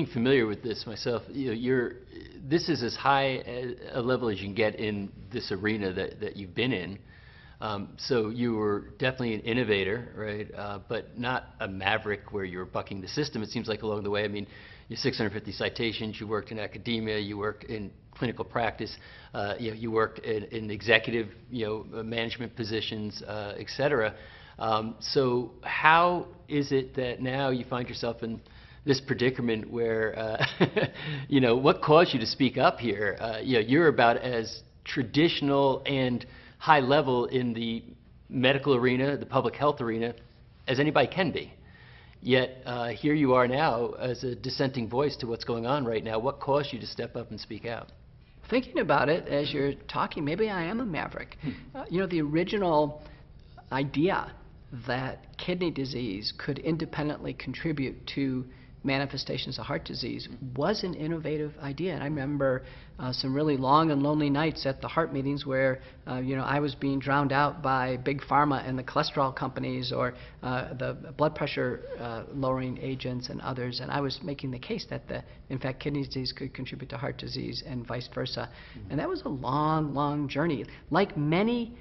being familiar with this myself, you you're this is as high a, level as you can get in this arena that, that you've been in. Um, so you were definitely an innovator, right? Uh, but not a maverick where you're bucking the system. It seems like along the way. I mean, you 650 citations. You worked in academia. You worked in clinical practice. Uh, you, know, you worked in, in, executive, you know, management positions, uh, et cetera. Um, so how is it that now you find yourself in this predicament where, uh, you know, what caused you to speak up here? Uh, you know, you're about as traditional and high level in the medical arena, the public health arena, as anybody can be. Yet uh, here you are now as a dissenting voice to what's going on right now. What caused you to step up and speak out? Thinking about it as you're talking, maybe I am a maverick. Hmm. Uh, you know, the original idea that kidney disease could independently contribute to manifestations of heart disease was an innovative idea. And I remember uh, some really long and lonely nights at the heart meetings where, uh, you know, I was being drowned out by big pharma and the cholesterol companies or uh, the blood pressure uh, lowering agents and others. And I was making the case that, the, in fact, kidney disease could contribute to heart disease and vice versa. Mm-hmm. And that was a long, long journey. Like many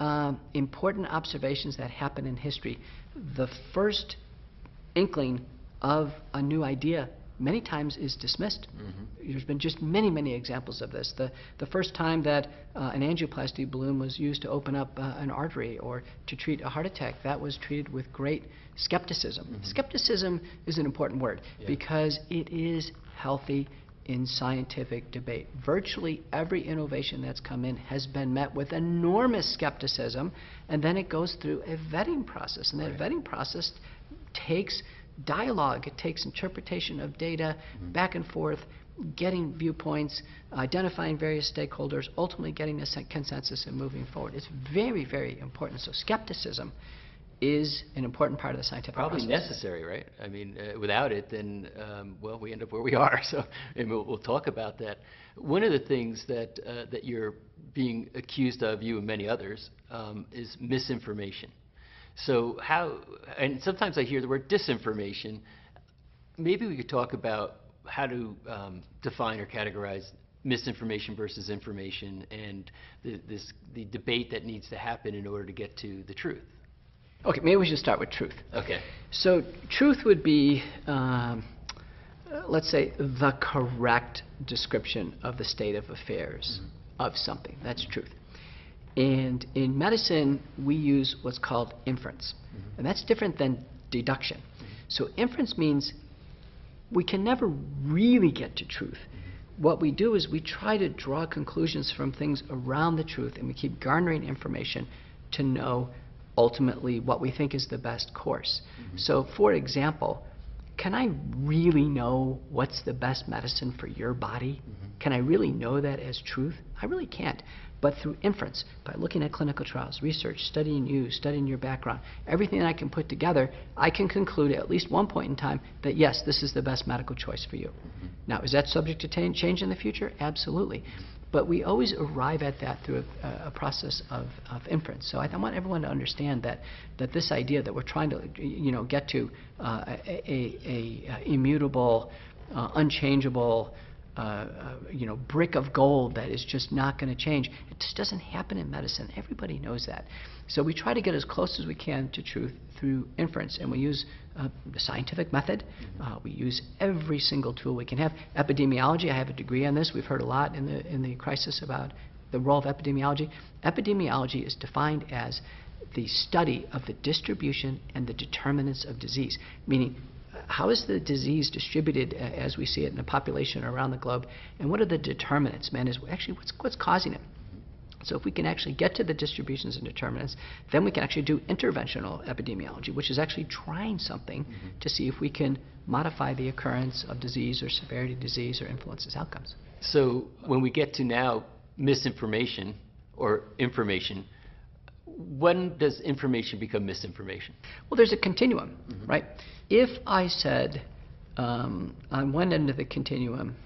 uh, important observations that happen in history, the first inkling of a new idea many times is dismissed. Mm-hmm. There's been just many, many examples of this. The, the first time that uh, an angioplasty balloon was used to open up uh, an artery or to treat a heart attack, that was treated with great skepticism. Mm-hmm. Skepticism is an important word yeah. because it is healthy in scientific debate. Virtually every innovation that's come in has been met with enormous skepticism, and then it goes through a vetting process. And that right. vetting process takes dialogue. It takes interpretation of data, mm-hmm. back and forth, getting viewpoints, identifying various stakeholders, ultimately getting a consensus and moving forward. It's very, very important. So skepticism is an important part of the scientific process. Probably process. necessary, right? I mean, uh, without it, then, um, well, we end up where we are. So, and we'll, we'll talk about that. One of the things that, uh, that you're being accused of, you and many others, um, is misinformation. So how, and sometimes I hear the word disinformation. Maybe we could talk about how to um, define or categorize misinformation versus information and the, this, the debate that needs to happen in order to get to the truth. Okay, maybe we should start with truth. Okay. So truth would be, um, let's say, the correct description of the state of affairs mm-hmm. of something. That's truth. And in medicine, we use what's called inference. Mm-hmm. And that's different than deduction. Mm-hmm. So inference means we can never really get to truth. Mm-hmm. What we do is we try to draw conclusions from things around the truth, and we keep garnering information to know ultimately what we think is the best course. Mm-hmm. So, for example, can I really know what's the best medicine for your body? Mm-hmm. Can I really know that as truth? I really can't but through inference, by looking at clinical trials, research, studying you, studying your background, everything that I can put together, I can conclude at least one point in time that yes, this is the best medical choice for you. Mm-hmm. Now, is that subject to t- change in the future? Absolutely. But we always arrive at that through a, a process of, of, inference. So I, I, want everyone to understand that, that this idea that we're trying to you know, get to uh, a, a, a, immutable, uh, unchangeable, uh, you know, brick of gold that is just not going to change. It just doesn't happen in medicine. Everybody knows that. So we try to get as close as we can to truth through inference, and we use uh, the scientific method. Uh, we use every single tool we can have. Epidemiology, I have a degree on this. We've heard a lot in the in the crisis about the role of epidemiology. Epidemiology is defined as the study of the distribution and the determinants of disease, meaning how is the disease distributed uh, as we see it in the population around the globe, and what are the determinants? Man, is actually what's what's causing it. So if we can actually get to the distributions and determinants, then we can actually do interventional epidemiology, which is actually trying something mm-hmm. to see if we can modify the occurrence of disease or severity of disease or influence its outcomes. So when we get to now misinformation or information, when does information become misinformation? Well, there's a continuum, mm-hmm. right? If I said um, on one end of the continuum,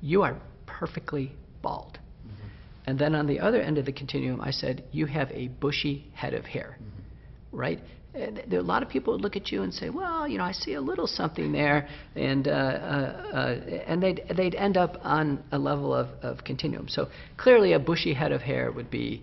you are perfectly bald, mm-hmm. and then on the other end of the continuum, I said, you have a bushy head of hair, mm-hmm. right? th- there are a lot of people who look at you and say, well, you know, I see a little something there, and uh, uh, uh, and they'd they'd end up on a level of, of continuum. So clearly, a bushy head of hair would be,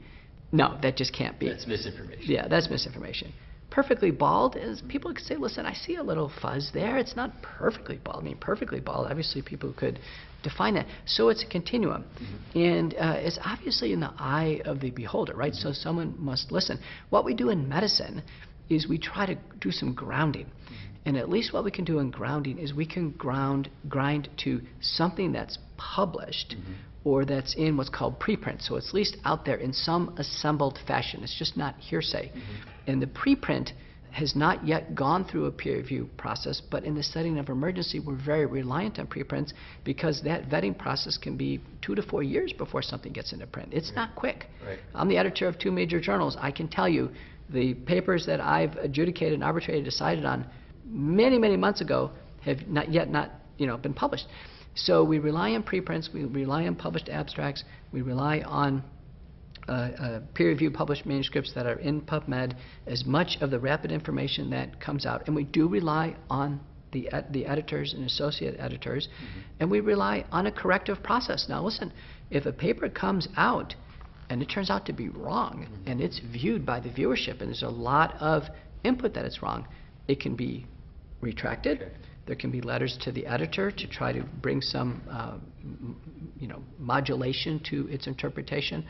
no, that just can't be. That's misinformation. Yeah, that's misinformation. Perfectly bald is people could say, listen, I see a little fuzz there. It's not perfectly bald. I mean, perfectly bald. Obviously, people could define that. So it's a continuum, mm-hmm. and uh, it's obviously in the eye of the beholder, right? So mm-hmm. someone must listen. What we do in medicine is we try to do some grounding. Mm-hmm. And at least what we can do in grounding is we can ground grind to something that's published or that's in what's called preprint. So it's at least out there in some assembled fashion. It's just not hearsay. Mm-hmm. And the preprint has not yet gone through a peer review process, but in the setting of emergency, we're very reliant on preprints because that vetting process can be two to four years before something gets into print. It's not quick. Right. I'm the editor of two major journals. I can tell you the papers that I've adjudicated and arbitrated decided on many, many months ago have not yet not you know been published. So we rely on preprints, we rely on published abstracts, we rely on uh, uh, peer-reviewed published manuscripts that are in PubMed, as much of the rapid information that comes out, and we do rely on the ed- the editors and associate editors, and we rely on a corrective process. Now, listen, if a paper comes out and it turns out to be wrong, and it's viewed by the viewership, and there's a lot of input that it's wrong, it can be retracted. Okay. There can be letters to the editor to try to bring some, uh, m- you know, modulation to its interpretation.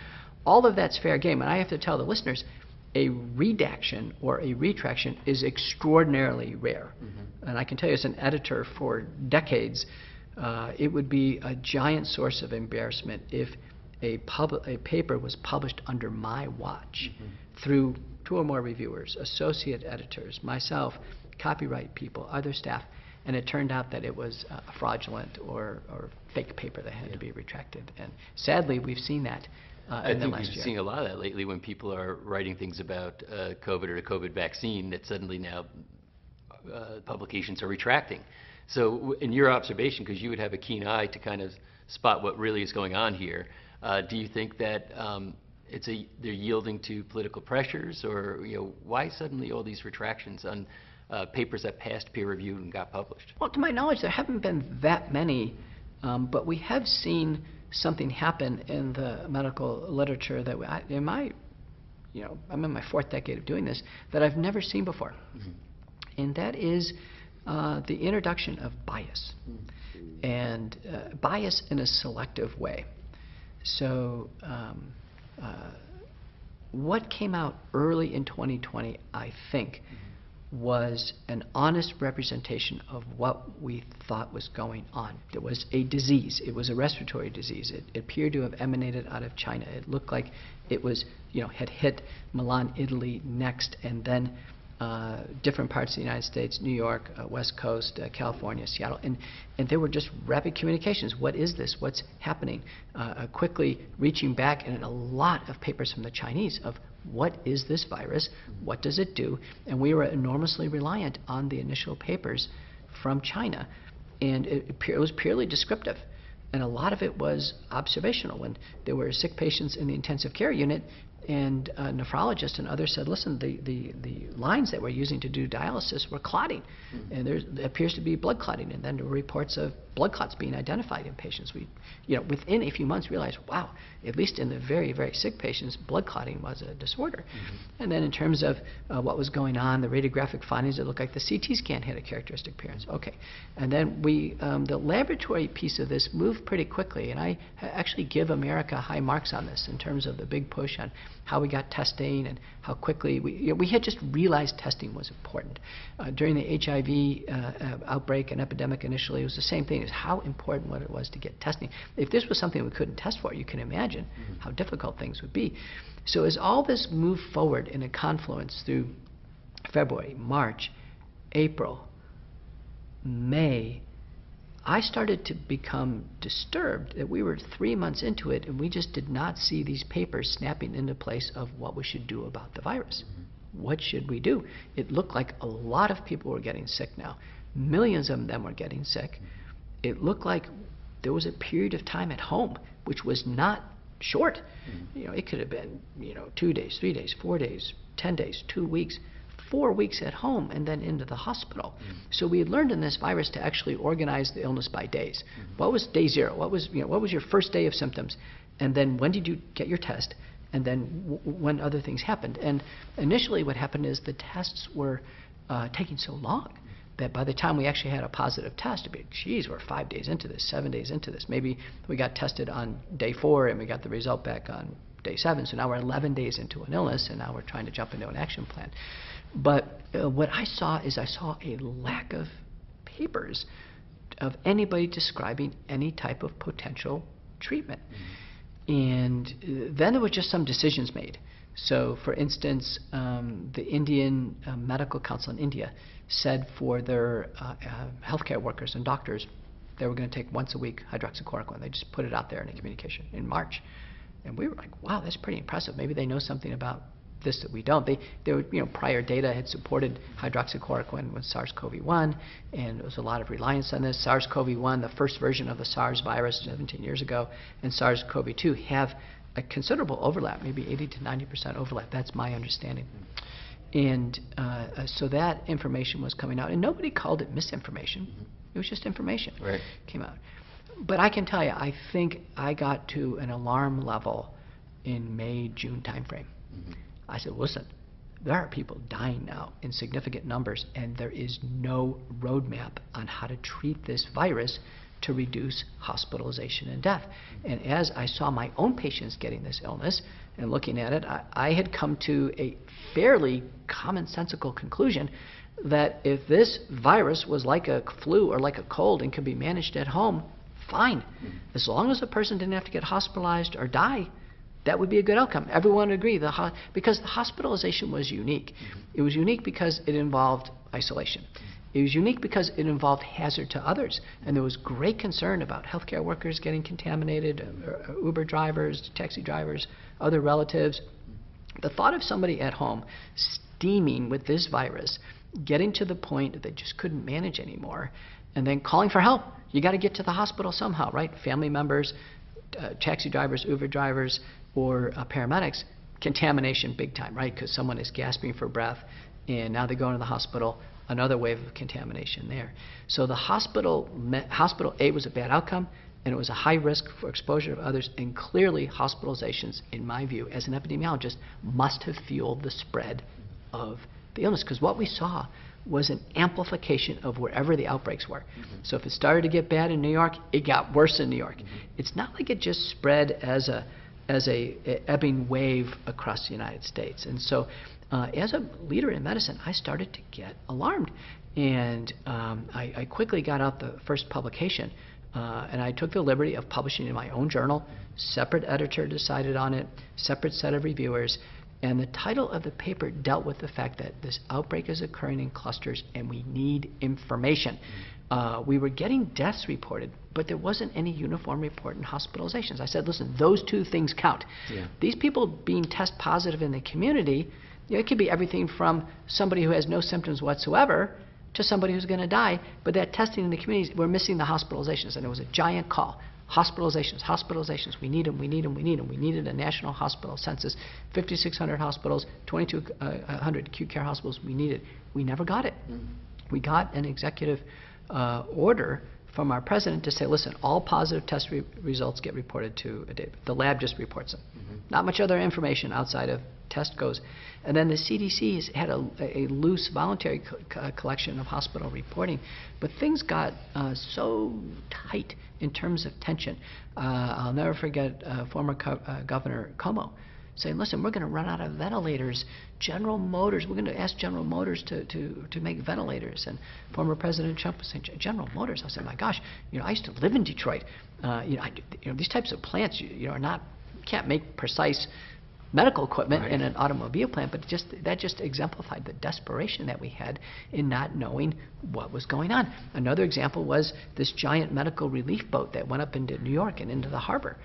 All of that's fair game, and I have to tell the listeners, a redaction or a retraction is extraordinarily rare. And I can tell you, as an editor for decades, uh, it would be a giant source of embarrassment if a, pub- a paper was published under my watch through two or more reviewers, associate editors, myself, copyright people, other staff, and it turned out that it was uh, fraudulent or, or fake paper that had to be retracted. And sadly, we've seen that uh, I think you've year. seen a lot of that lately when people are writing things about uh, COVID or the COVID vaccine that suddenly now uh, publications are retracting. So, w- in your observation, because you would have a keen eye to kind of spot what really is going on here, uh, do you think that um, it's a they're yielding to political pressures, or you know, why suddenly all these retractions on uh, papers that passed peer review and got published? Well, to my knowledge, there haven't been that many, um, but we have seen something happen in the medical literature that we, I, in my, you know, I'm in my fourth decade of doing this that I've never seen before, and that is uh, the introduction of bias, and uh, bias in a selective way. So. Um, uh, what came out early in 2020, I think, was an honest representation of what we thought was going on. There was a disease. It was a respiratory disease. It, it appeared to have emanated out of China. It looked like it was, you know, had hit Milan, Italy next, and then uh, different parts of the United States, New York, uh, West Coast, uh, California, Seattle, and, and there were just rapid communications. What is this? What's happening? Uh, uh, quickly reaching back, and a lot of papers from the Chinese of what is this virus? What does it do? And we were enormously reliant on the initial papers from China, and it, it was purely descriptive. And a lot of it was observational. When there were sick patients in the intensive care unit, and a nephrologist and others said, listen, the, the, the lines that we're using to do dialysis were clotting, and there appears to be blood clotting. And then there were reports of blood clots being identified in patients. We, you know, within a few months realized, wow, at least in the very, very sick patients, blood clotting was a disorder. And then in terms of uh, what was going on, the radiographic findings, it looked like the CT scan had a characteristic appearance. Okay. And then we, um, the laboratory piece of this moved pretty quickly, and I ha- actually give America high marks on this in terms of the big push on how we got testing and how quickly we, you know, we had just realized testing was important. Uh, during the HIV uh, outbreak and epidemic initially, it was the same thing as how important what it was to get testing. If this was something we couldn't test for, you can imagine how difficult things would be. So as all this moved forward in a confluence through February, March, April, May, I started to become disturbed that we were three months into it and we just did not see these papers snapping into place of what we should do about the virus. What should we do? It looked like a lot of people were getting sick now. Millions of them were getting sick. It looked like there was a period of time at home, which was not short. Mm-hmm. You know, it could have been, you know, two days, three days, four days, ten days, two weeks, four weeks at home and then into the hospital. So we had learned in this virus to actually organize the illness by days. What was day zero? What was you know what was your first day of symptoms? And then when did you get your test? And then w- when other things happened. And initially, what happened is the tests were uh, taking so long that by the time we actually had a positive test, it'd be, geez, we're five days into this, seven days into this. Maybe we got tested on day four and we got the result back on day seven. So now we're 11 days into an illness and now we're trying to jump into an action plan. But uh, what I saw is I saw a lack of papers of anybody describing any type of potential treatment. And uh, then there were just some decisions made. So, for instance, um, the Indian uh, Medical Council in India said for their uh, uh, healthcare workers and doctors, they were going to take once a week hydroxychloroquine. They just put it out there in a communication in March. And we were like, wow, that's pretty impressive. Maybe they know something about this that we don't. They, they were, you know, prior data had supported hydroxychloroquine with SARS-CoV-1, and there was a lot of reliance on this. SARS-CoV-1, the first version of the SARS virus 17 years ago, and SARS-CoV-2 have a considerable overlap, maybe 80 to 90 percent overlap. That's my understanding. And uh, so that information was coming out, and nobody called it misinformation. It was just information Right. came out. But I can tell you, I think I got to an alarm level in May, June timeframe. I said, listen, there are people dying now in significant numbers, and there is no roadmap on how to treat this virus to reduce hospitalization and death. And as I saw my own patients getting this illness and looking at it, I, I had come to a fairly commonsensical conclusion that if this virus was like a flu or like a cold and could be managed at home, fine. Hmm. As long as the person didn't have to get hospitalized or die, that would be a good outcome. Everyone would agree. The ho- because the hospitalization was unique. It was unique because it involved isolation. It was unique because it involved hazard to others, and there was great concern about healthcare workers getting contaminated, uh, uh, Uber drivers, taxi drivers, other relatives. The thought of somebody at home steaming with this virus, getting to the point that they just couldn't manage anymore, and then calling for help. You got to get to the hospital somehow, right? Family members, uh, taxi drivers, Uber drivers, or uh, paramedics, contamination big time, right? Because someone is gasping for breath, and now they go into the hospital. Another wave of contamination there. So the hospital, me- hospital A was a bad outcome, and it was a high risk for exposure of others. And clearly, hospitalizations, in my view, as an epidemiologist, must have fueled the spread of the illness. Because what we saw was an amplification of wherever the outbreaks were. So if it started to get bad in New York, it got worse in New York. It's not like it just spread as a as a, a ebbing wave across the United States. And so, uh, as a leader in medicine, I started to get alarmed, and um, I, I quickly got out the first publication. Uh, and I took the liberty of publishing in my own journal. Separate editor decided on it, separate set of reviewers, and the title of the paper dealt with the fact that this outbreak is occurring in clusters and we need information. Uh, we were getting deaths reported, but there wasn't any uniform report in hospitalizations. I said, listen, those two things count. Yeah. These people being test positive in the community, you know, it could be everything from somebody who has no symptoms whatsoever to somebody who's going to die, but that testing in the community, we're missing the hospitalizations, and it was a giant call. Hospitalizations, hospitalizations, we need them, we need them, we need them. We needed a national hospital census, 5,600 hospitals, 2,200 acute care hospitals, we needed. It. We never got it. We got an executive uh, order from our president to say, listen, all positive test re- results get reported to a. The lab just reports them. Not much other information outside of test goes. And then the CDC has had a, a loose voluntary co- co- collection of hospital reporting, but things got uh, so tight in terms of tension. Uh, I'll never forget uh, former co- uh, Governor Cuomo saying, listen, we're going to run out of ventilators. General Motors, we're going to ask General Motors to, to, to make ventilators. And former President Trump was saying, "Gen- Motors. I said, my gosh, you know, I used to live in Detroit. Uh, you, know, I, you know, these types of plants, you, you know, are not, can't make precise medical equipment in an automobile plant, but just that just exemplified the desperation that we had in not knowing what was going on. Another example was this giant medical relief boat that went up into New York and into the harbor.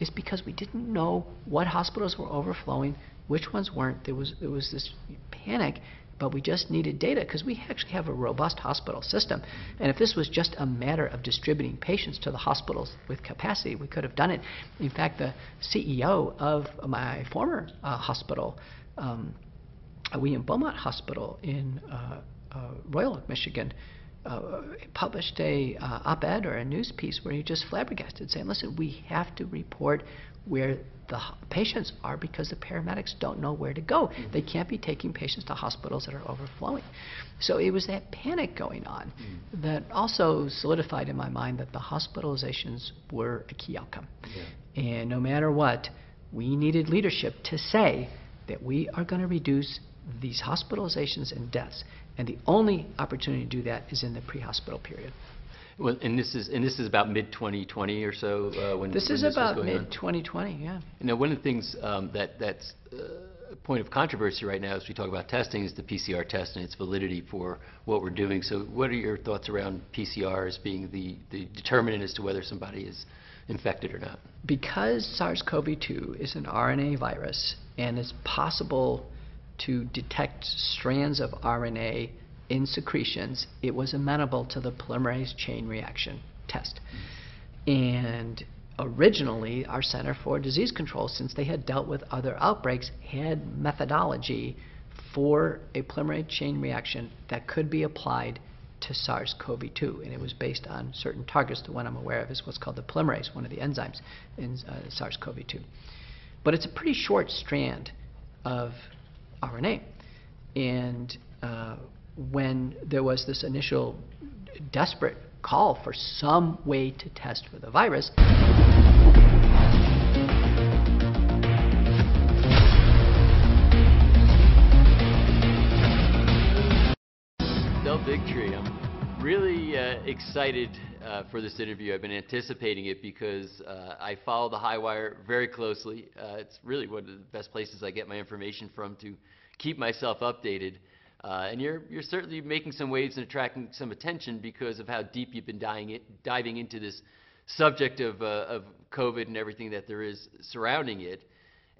It's because we didn't know what hospitals were overflowing, which ones weren't. There was there was this panic, but we just needed data because we actually have a robust hospital system. And if this was just a matter of distributing patients to the hospitals with capacity, we could have done it. In fact, the CEO of my former uh, hospital. Um, in Beaumont Hospital in uh, uh, Royal Oak, Michigan, uh, published a uh, op-ed or a news piece where he just flabbergasted, saying, "Listen, we have to report where the patients are because the paramedics don't know where to go. Mm-hmm. They can't be taking patients to hospitals that are overflowing." So it was that panic going on Mm. that also solidified in my mind that the hospitalizations were a key outcome. And no matter what, we needed leadership to say that we are going to reduce these hospitalizations and deaths. And the only opportunity to do that is in the pre-hospital period. Well, and this is, and this is about mid-2020 or so, uh, when This when is was about mid-2020, yeah. Now, one of the things um, that that's uh, a point of controversy right now as we talk about testing is the PCR test and its validity for what we're doing. So, what are your thoughts around PCR as being the, the determinant as to whether somebody is infected or not? Because SARS-CoV-2 is an RNA virus and it's possible to detect strands of RNA in secretions, it was amenable to the polymerase chain reaction test. And originally, our Center for Disease Control, since they had dealt with other outbreaks, had methodology for a polymerase chain reaction that could be applied to SARS-CoV-2, and it was based on certain targets. The one I'm aware of is what's called the polymerase, one of the enzymes in uh, SARS-CoV-2. But it's a pretty short strand of RNA, and uh, when there was this initial desperate call for some way to test for the virus, Del Bigtree, I'm really uh, excited uh, for this interview. I've been anticipating it because uh, I follow the High Wire very closely. Uh, it's really one of the best places I get my information from to keep myself updated. Uh, and you're, you're certainly making some waves and attracting some attention because of how deep you've been diving, it, diving into this subject of, uh, of COVID and everything that there is surrounding it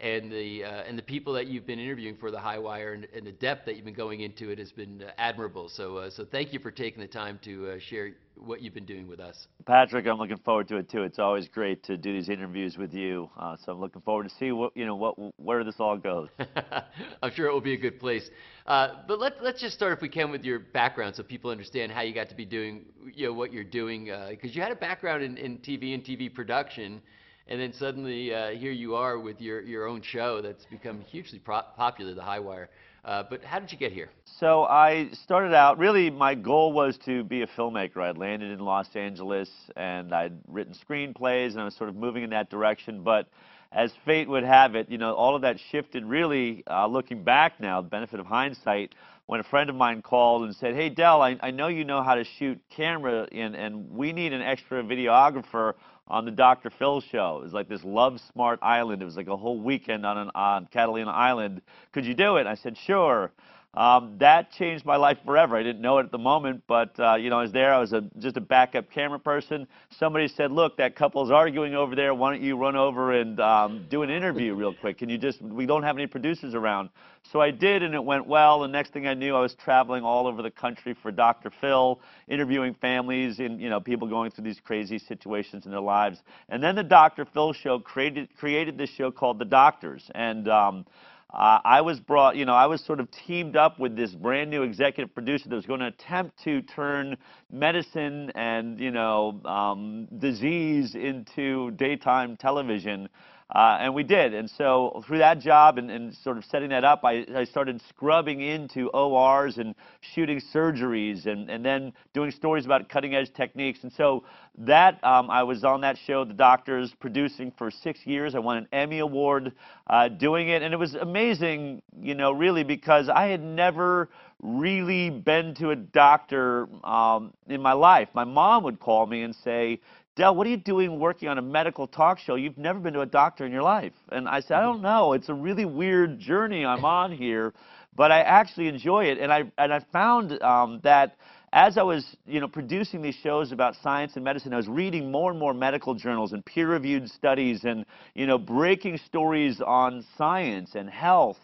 and the uh, and the people that you've been interviewing for the High Wire and, and the depth that you've been going into it has been uh, admirable. So uh, so thank you for taking the time to uh, share what you've been doing with us. Patrick, I'm looking forward to it too. It's always great to do these interviews with you. Uh, so I'm looking forward to see what you know what where this all goes. I'm sure it will be a good place. Uh, but let, let's just start, if we can, with your background, so people understand how you got to be doing you know what you're doing. Because you had a background in, in TV and TV production, and then suddenly uh, here you are with your, your own show that's become hugely pro- popular, The High Wire. Uh, but how did you get here? So I started out. Really, my goal was to be a filmmaker. I'd landed in Los Angeles and I'd written screenplays, and I was sort of moving in that direction. But as fate would have it, you know, all of that shifted. Really, uh, looking back now, the benefit of hindsight, when a friend of mine called and said, "Hey, Del, I, I know you know how to shoot camera, and and we need an extra videographer." On the Dr. Phil show. It was like this Love Smart Island. It was like a whole weekend on an, on Catalina Island. Could you do it? I said, sure. Um, that changed my life forever. I didn't know it at the moment, but uh, you know, I was there. I was a, just a backup camera person. Somebody said, "Look, that couple's arguing over there. Why don't you run over and um, do an interview real quick? Can you just? We don't have any producers around." So I did, and it went well. The next thing I knew, I was traveling all over the country for Dr. Phil, interviewing families and you know people going through these crazy situations in their lives. And then the Dr. Phil show created created this show called The Doctors, and um, uh, I was brought, you know, I was sort of teamed up with this brand new executive producer that was going to attempt to turn medicine and, you know, um, disease into daytime television. Uh, and we did. And so through that job and, and sort of setting that up, I, I started scrubbing into ORs and shooting surgeries and, and then doing stories about cutting edge techniques. And so that, um, I was on that show, The Doctors, producing for six years. I won an Emmy Award uh, doing it. And it was amazing, you know, really, because I had never really been to a doctor um, in my life. My mom would call me and say, Del, what are you doing working on a medical talk show? You've never been to a doctor in your life. And I said, I don't know. It's a really weird journey I'm on here, but I actually enjoy it. And I, and I found um, that as I was, you know, producing these shows about science and medicine, I was reading more and more medical journals and peer-reviewed studies and, you know, breaking stories on science and health.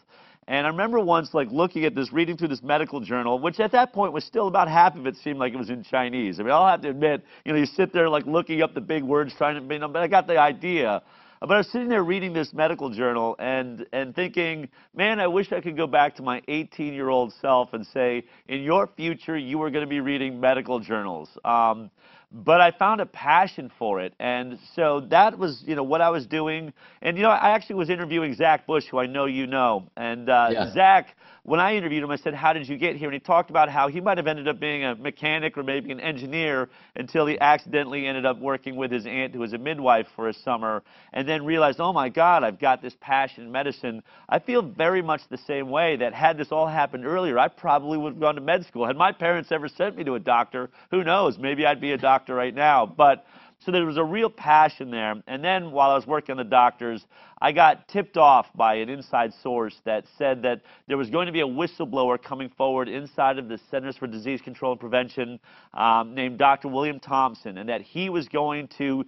And I remember once like looking at this, reading through this medical journal, which at that point was still about half of it seemed like it was in Chinese. I mean, I'll have to admit, you know, you sit there like looking up the big words, trying to, you know, but I got the idea. but I was sitting there reading this medical journal and and thinking, man, I wish I could go back to my 18-year-old self and say, in your future, you are going to be reading medical journals. Um, but I found a passion for it, and so that was, you know, what I was doing. And you know, I actually was interviewing Zach Bush, who I know you know, and uh, yeah. Zach when I interviewed him, I said, How did you get here? And he talked about how he might have ended up being a mechanic or maybe an engineer until he accidentally ended up working with his aunt, who was a midwife for a summer, and then realized, Oh my God, I've got this passion in medicine. I feel very much the same way that had this all happened earlier, I probably would have gone to med school. Had my parents ever sent me to a doctor, who knows? Maybe I'd be a doctor right now. But so there was a real passion there. And then while I was working on the doctors, I got tipped off by an inside source that said that there was going to be a whistleblower coming forward inside of the Centers for Disease Control and Prevention um, named Dr. William Thompson, and that he was going to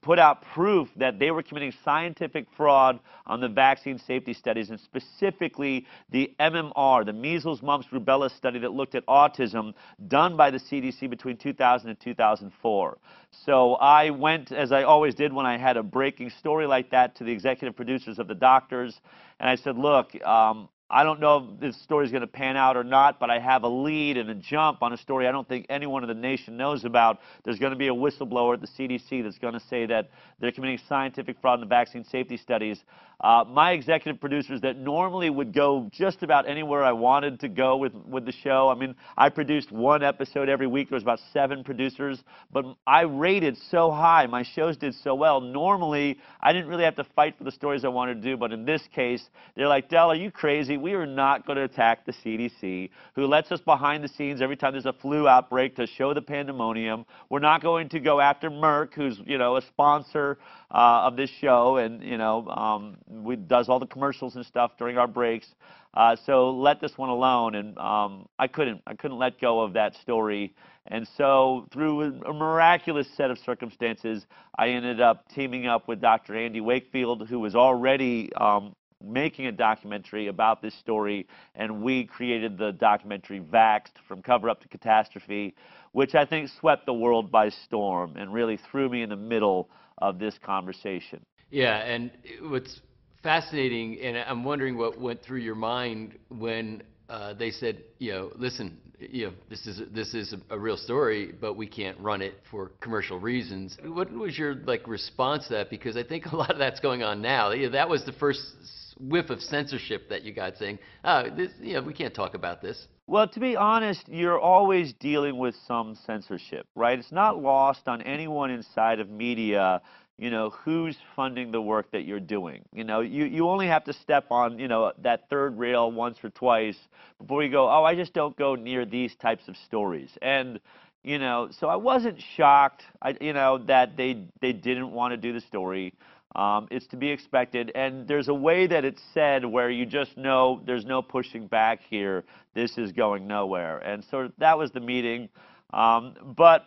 put out proof that they were committing scientific fraud on the vaccine safety studies, and specifically the MMR, the measles, mumps, rubella study that looked at autism done by the CDC between 2000 and 2004. So I went, as I always did when I had a breaking story like that, to the executive producers of the doctors, and I said, look, um, I don't know if this story is going to pan out or not, but I have a lead and a jump on a story I don't think anyone in the nation knows about. There's going to be a whistleblower at the CDC that's going to say that they're committing scientific fraud in the vaccine safety studies. Uh, my executive producers that normally would go just about anywhere I wanted to go with, with the show. I mean, I produced one episode every week. There was about seven producers, but I rated so high. My shows did so well. Normally, I didn't really have to fight for the stories I wanted to do, but in this case, they're like, Del, are you crazy? We are not going to attack the CDC, who lets us behind the scenes every time there's a flu outbreak to show the pandemonium. We're not going to go after Merck, who's, you know, a sponsor uh, of this show, and you know, um, we does all the commercials and stuff during our breaks. Uh, so let this one alone, and um, I couldn't, I couldn't let go of that story. And so, through a miraculous set of circumstances, I ended up teaming up with Dr. Andy Wakefield, who was already um, making a documentary about this story, and we created the documentary Vaxxed From Cover Up to Catastrophe, which I think swept the world by storm and really threw me in the middle of this conversation. Yeah, and what's fascinating, and I'm wondering what went through your mind when uh, they said, you know, listen, you know, this is this is a, real story, but we can't run it for commercial reasons. What was your like response to that? Because I think a lot of that's going on now. You know, that was the first whiff of censorship that you got, saying, oh, this, you know, we can't talk about this. Well, to be honest, you're always dealing with some censorship, right? It's not lost on anyone inside of media, you know, who's funding the work that you're doing. You know, you, you only have to step on, you know, that third rail once or twice before you go, oh, I just don't go near these types of stories. And, you know, so I wasn't shocked, I, you know, that they they didn't want to do the story. Um, it's to be expected, and there's a way that it's said where you just know there's no pushing back here. This is going nowhere, and so that was the meeting. Um, but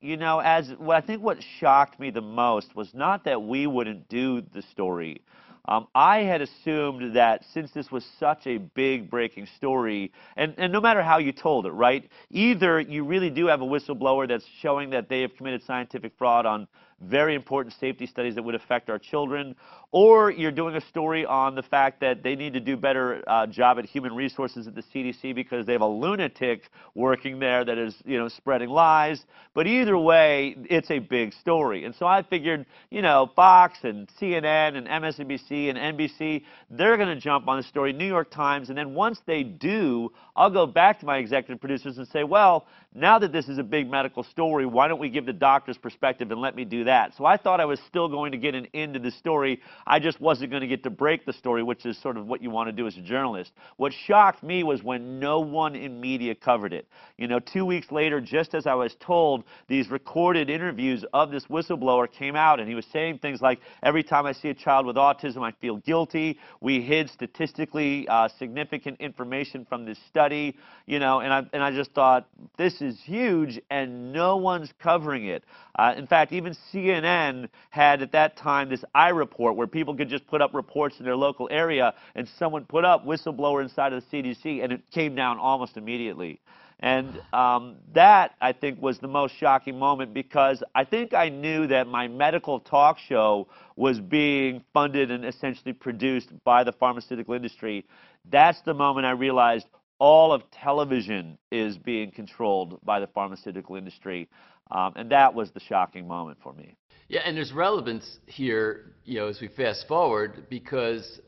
you know, as I think what shocked me the most was not that we wouldn't do the story. Um, I had assumed that since this was such a big breaking story, and, and no matter how you told it, right? Either you really do have a whistleblower that's showing that they have committed scientific fraud on very important safety studies that would affect our children, or you're doing a story on the fact that they need to do better uh, job at human resources at the CDC because they have a lunatic working there that is, you know, spreading lies. But either way, it's a big story. And so I figured, you know, Fox and CNN and MSNBC and NBC, they're going to jump on the story, New York Times, and then once they do, I'll go back to my executive producers and say, well, now that this is a big medical story, why don't we give the doctor's perspective and let me do that? So I thought I was still going to get an end to the story. I just wasn't going to get to break the story, which is sort of what you want to do as a journalist. What shocked me was when no one in media covered it. You know, two weeks later, just as I was told, these recorded interviews of this whistleblower came out, and he was saying things like, every time I see a child with autism, I feel guilty. We hid statistically uh, significant information from this study, you know, and I, and I just thought, this is huge, and no one's covering it. Uh, in fact, even CNN had at that time this iReport where people could just put up reports in their local area, and someone put up whistleblower inside of the CDC, and it came down almost immediately. And um, that, I think, was the most shocking moment because I think I knew that my medical talk show was being funded and essentially produced by the pharmaceutical industry. That's the moment I realized all of television is being controlled by the pharmaceutical industry. Um, and that was the shocking moment for me. Yeah, and there's relevance here, you know, as we fast forward, because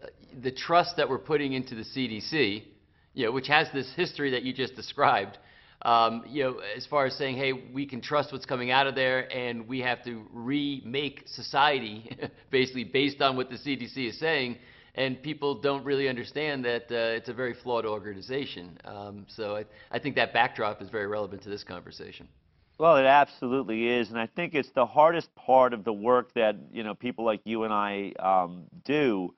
the trust that we're putting into the CDC, you know, which has this history that you just described, um, you know, as far as saying, hey, we can trust what's coming out of there, and we have to remake society basically based on what the CDC is saying, and people don't really understand that uh, it's a very flawed organization. Um, so I, I think that backdrop is very relevant to this conversation. Well, it absolutely is, and I think it's the hardest part of the work that you know people like you and I um, do,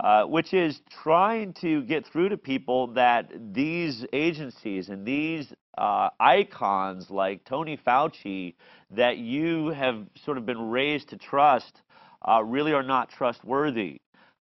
uh, which is trying to get through to people that these agencies and these uh, icons like Tony Fauci that you have sort of been raised to trust uh, really are not trustworthy.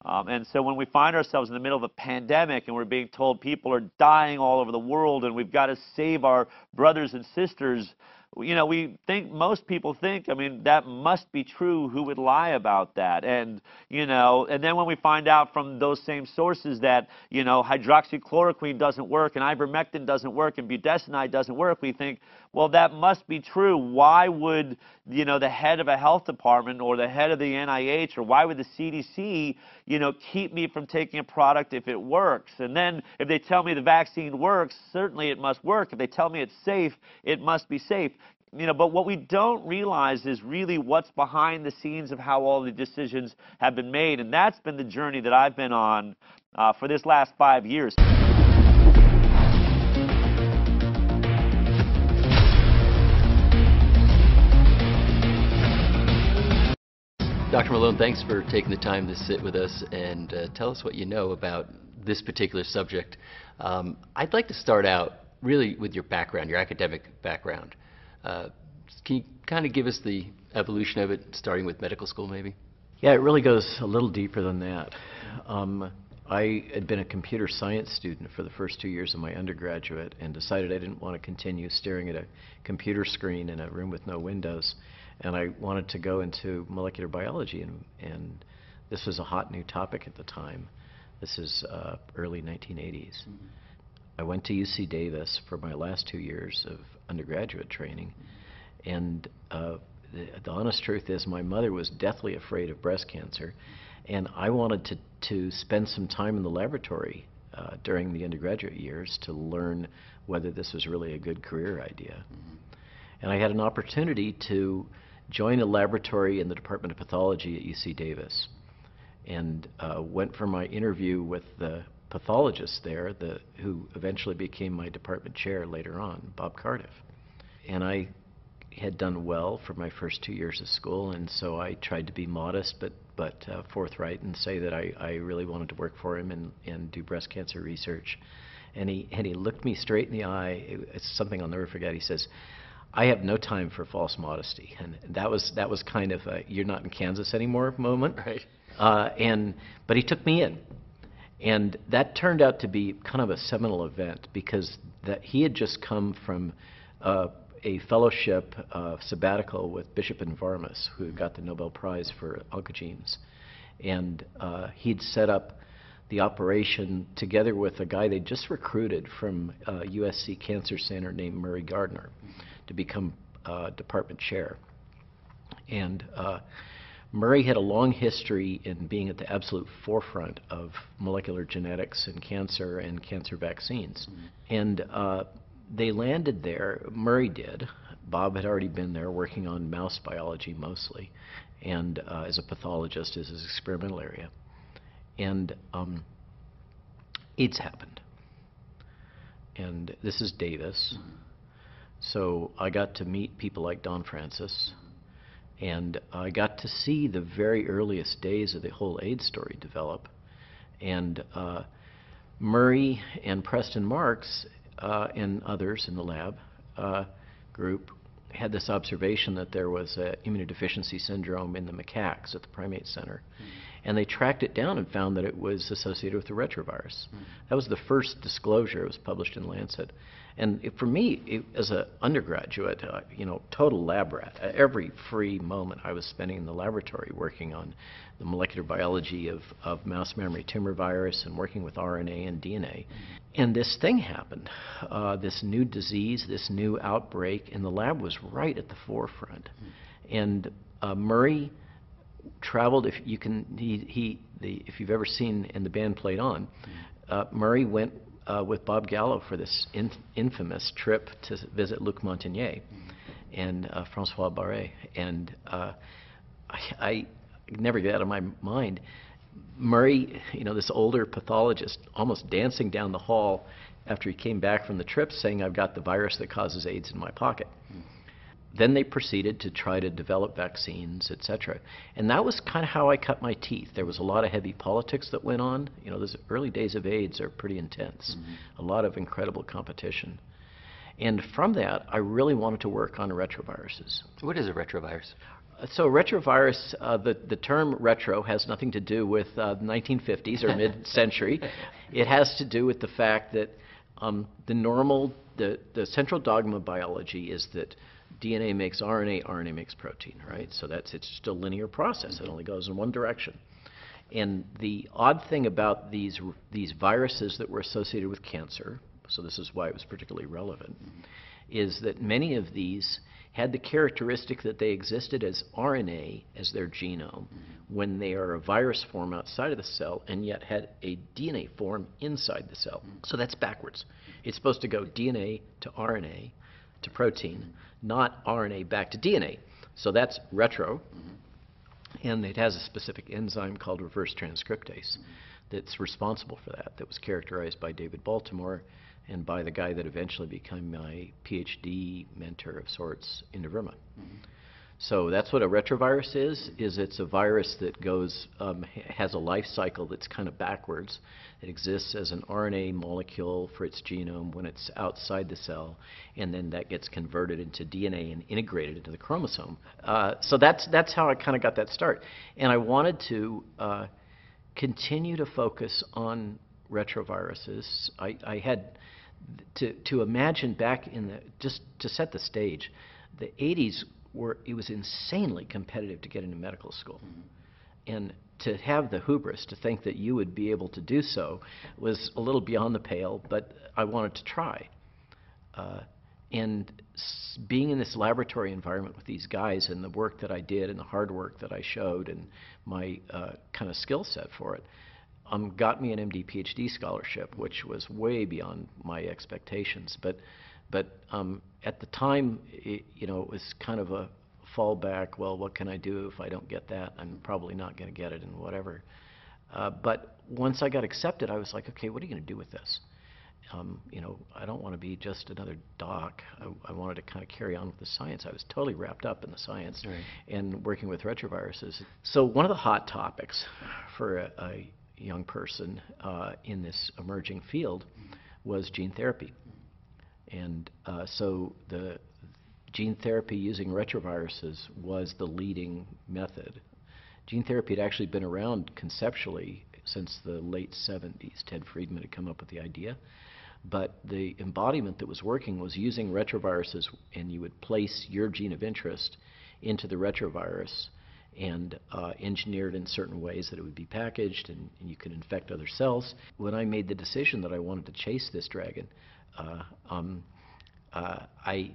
Um, and so when we find ourselves in the middle of a pandemic and we're being told people are dying all over the world and we've got to save our brothers and sisters, you know, we think most people think, I mean, that must be true. Who would lie about that? And, you know, and then when we find out from those same sources that, you know, hydroxychloroquine doesn't work and ivermectin doesn't work and budesonide doesn't work, we think, well, that must be true. Why would, you know, the head of a health department or the head of the NIH or why would the CDC, you know, keep me from taking a product if it works? And then if they tell me the vaccine works, certainly it must work. If they tell me it's safe, it must be safe you know, but what we don't realize is really what's behind the scenes of how all the decisions have been made, and that's been the journey that I've been on uh, for this last five years. Dr. Malone, thanks for taking the time to sit with us and uh, tell us what you know about this particular subject. Um, I'd like to start out really with your background, your academic background. Uh, can you kind of give us the evolution of it, starting with medical school, maybe? Yeah, it really goes a little deeper than that. Um, I had been a computer science student for the first two years of my undergraduate and decided I didn't want to continue staring at a computer screen in a room with no windows, and I wanted to go into molecular biology, and, and this was a hot new topic at the time. This is uh, early 1980s. Mm-hmm. I went to UC Davis for my last two years of undergraduate training. And uh, the, the honest truth is, my mother was deathly afraid of breast cancer, and I wanted to, to spend some time in the laboratory uh, during the undergraduate years to learn whether this was really a good career idea. Mm-hmm. And I had an opportunity to join a laboratory in the Department of Pathology at UC Davis and uh, went for my interview with the pathologist there, the, who eventually became my department chair later on, Bob Cardiff and I had done well for my first two years of school, and so I tried to be modest but but uh, forthright and say that I, I really wanted to work for him and, and do breast cancer research. And he and he looked me straight in the eye. It's something I'll never forget. He says, "I have no time for false modesty," and that was that was kind of a "you're not in Kansas anymore" moment. Right. Uh, and but he took me in, and that turned out to be kind of a seminal event because that he had just come from. Uh, a fellowship uh, sabbatical with Bishop Varmus, who got the Nobel Prize for oncogenes. And uh, he'd set up the operation together with a guy they just recruited from uh, USC Cancer Center named Murray Gardner to become uh, department chair. And uh, Murray had a long history in being at the absolute forefront of molecular genetics and cancer and cancer vaccines. Mm-hmm. And uh, they landed there. Murray did. Bob had already been there working on mouse biology mostly, and uh, as a pathologist, as his experimental area. And um, AIDS happened. And this is Davis. So I got to meet people like Don Francis, and I got to see the very earliest days of the whole AIDS story develop. And uh, Murray and Preston Marx uh, and others in the lab uh, group had this observation that there was an immunodeficiency syndrome in the macaques at the primate center. Mm-hmm. And they tracked it down and found that it was associated with the retrovirus. That was the first disclosure. It was published in Lancet. And it, for me, it, as an undergraduate, uh, you know, total lab rat. Uh, every free moment I was spending in the laboratory working on the molecular biology of, of mouse memory tumor virus and working with RNA and DNA. And this thing happened, uh, this new disease, this new outbreak, and the lab was right at the forefront. And uh, Murray traveled. If you can, he, he the, if you've ever seen and the band played on, uh, Murray went uh, with Bob Gallo for this in, infamous trip to visit Luc Montagnier and uh, Francois Barré, and uh, I, I never get out of my mind. Murray, you know, this older pathologist, almost dancing down the hall after he came back from the trip, saying, "I've got the virus that causes AIDS in my pocket." Then they proceeded to try to develop vaccines, et cetera. And that was kind of how I cut my teeth. There was a lot of heavy politics that went on. You know, those early days of AIDS are pretty intense. A lot of incredible competition. And from that, I really wanted to work on retroviruses. What is a retrovirus? So retrovirus, uh, the, the term retro has nothing to do with uh, 1950s or mid-century. It has to do with the fact that um, the normal, the, the central dogma of biology is that DNA makes RNA, RNA makes protein, right? So that's it's just a linear process. It only goes in one direction. And the odd thing about these these viruses that were associated with cancer, so this is why it was particularly relevant, is that many of these had the characteristic that they existed as RNA as their genome when they are a virus form outside of the cell and yet had a DNA form inside the cell. So that's backwards. It's supposed to go DNA to RNA to protein, not RNA back to DNA. So that's retro. Mm-hmm. And it has a specific enzyme called reverse transcriptase that's responsible for that, that was characterized by David Baltimore and by the guy that eventually became my PhD mentor of sorts in Verma. So that's what a retrovirus is. Is it's a virus that goes um, has a life cycle that's kind of backwards. It exists as an RNA molecule for its genome when it's outside the cell, and then that gets converted into DNA and integrated into the chromosome. Uh, so that's that's how I kind of got that start. And I wanted to uh, continue to focus on retroviruses. I, I had to to imagine back in the just to set the stage, the 80s were it was insanely competitive to get into medical school, and to have the hubris to think that you would be able to do so was a little beyond the pale. But I wanted to try. Uh, and s- being in this laboratory environment with these guys and the work that I did and the hard work that I showed and my uh, kind of skill set for it um, got me an MD PhD scholarship, which was way beyond my expectations. But but um, at the time, it, you know, it was kind of a fallback. Well, what can I do if I don't get that? I'm probably not going to get it, and whatever. Uh, but once I got accepted, I was like, okay, what are you going to do with this? um, you know, I don't want to be just another doc. I, I wanted to kind of carry on with the science. I was totally wrapped up in the science Right. and working with retroviruses. So one of the hot topics for a, a young person uh, in this emerging field was gene therapy. And uh, so the gene therapy using retroviruses was the leading method. Gene therapy had actually been around conceptually since the late 70s. Ted Friedman had come up with the idea. But the embodiment that was working was using retroviruses, and you would place your gene of interest into the retrovirus and uh, engineer it in certain ways that it would be packaged and, and you could infect other cells. When I made the decision that I wanted to chase this dragon, uh, um, I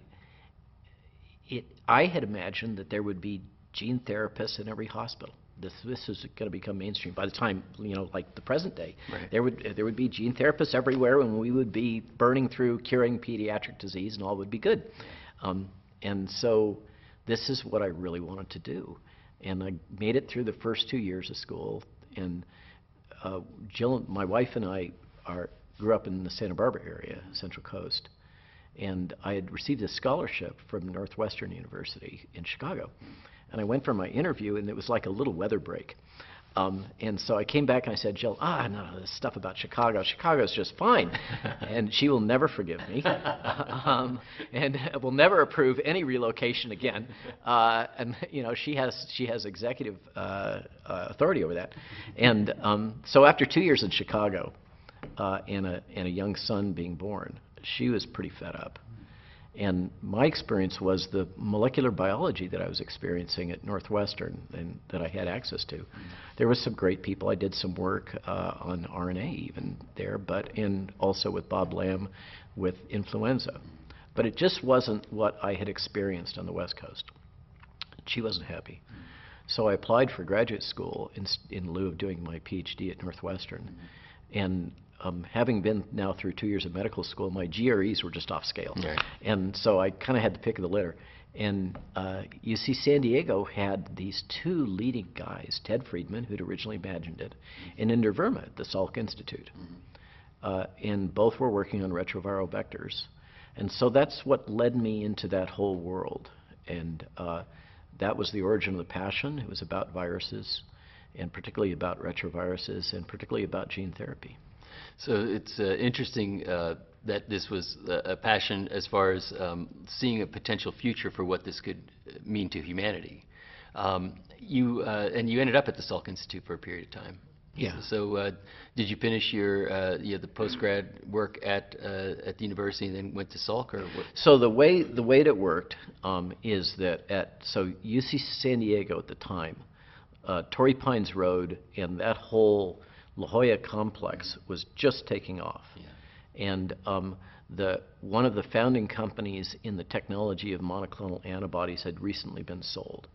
it, I had imagined that there would be gene therapists in every hospital. This this is going to become mainstream by the time you know, like the present day. Right. There would there would be gene therapists everywhere, and we would be burning through curing pediatric disease, and all would be good. Um, and so, this is what I really wanted to do, and I made it through the first two years of school. And uh, Jill, my wife, and I are grew up in the Santa Barbara area, Central Coast and I had received a scholarship from Northwestern University in Chicago. And I went for my interview, and it was like a little weather break. Um, and so I came back and I said, Jill, ah, no, this stuff about Chicago, Chicago's just fine. and she will never forgive me um, and will never approve any relocation again. Uh, and, you know, she has, she has executive uh, uh, authority over that. And um, so after two years in Chicago uh, and, a, and a young son being born, she was pretty fed up. And my experience was the molecular biology that I was experiencing at Northwestern and that I had access to. There was some great people. I did some work uh, on RNA even there, but and also with Bob Lamb with influenza. But it just wasn't what I had experienced on the West Coast. She wasn't happy. So I applied for graduate school in, in lieu of doing my PhD at Northwestern. And um, having been now through two years of medical school, my GREs were just off scale. Right. And so I kind of had the pick of the litter. And uh, see, San Diego had these two leading guys, Ted Friedman, who'd originally imagined it, and Inder Verma at the Salk Institute. Uh, and both were working on retroviral vectors. And so that's what led me into that whole world. And uh, that was the origin of the passion. It was about viruses, and particularly about retroviruses, and particularly about gene therapy. So it's uh, interesting uh, that this was a, passion as far as um, seeing a potential future for what this could uh, mean to humanity. Um, you uh, and you ended up at the Salk Institute for a period of time. Yeah. So, uh, did you finish your uh, you know, the postgrad work at uh, at the university and then went to Salk or what? So the way the way it worked um, is that at so UC San Diego at the time, uh, Torrey Pines Road and that whole La Jolla complex was just taking off, Yeah. and um, the one of the founding companies in the technology of monoclonal antibodies had recently been sold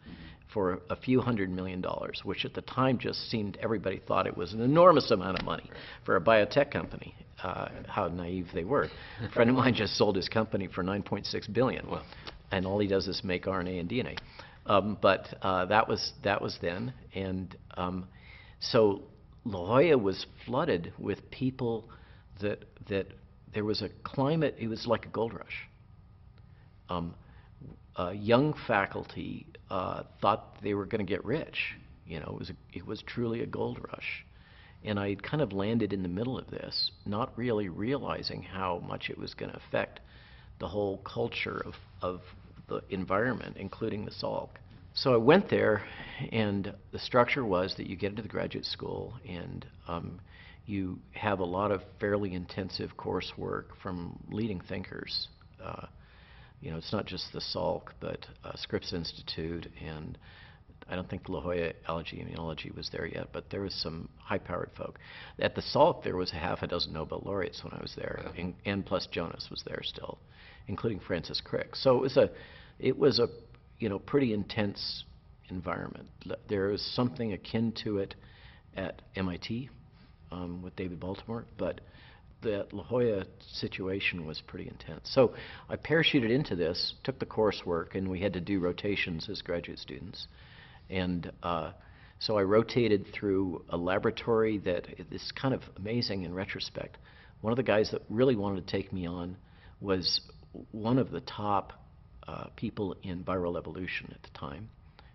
for a few hundred million dollars, which at the time just seemed everybody thought it was an enormous amount of money for a biotech company. Uh, how naive they were. A friend of mine just sold his company for 9.6 billion, Wow. and all he does is make RNA and DNA. Um, but uh, that was that was then, and um, so La Jolla was flooded with people that that there was a climate. It was like a gold rush. Um, uh, young faculty uh, thought they were going to get rich. You know, it was a, it was truly a gold rush, and I kind of landed in the middle of this, not really realizing how much it was going to affect the whole culture of of the environment, including the Salk. So I went there, and the structure was that you get into the graduate school and um, you have a lot of fairly intensive coursework from leading thinkers. Uh, you know, it's not just the Salk, but uh, Scripps Institute, and I don't think La Jolla Allergy Immunology was there yet, but there was some high-powered folk. At the Salk, there was a half a dozen Nobel laureates when I was there, and, and plus Jonas was there still, including Francis Crick. So it was a, it was a, you know, pretty intense environment. There is something akin to it at MIT um, with David Baltimore, but that La Jolla situation was pretty intense. So I parachuted into this, took the coursework, and we had to do rotations as graduate students. And uh, so I rotated through a laboratory that is kind of amazing in retrospect. One of the guys that really wanted to take me on was one of the top uh, people in viral evolution at the time.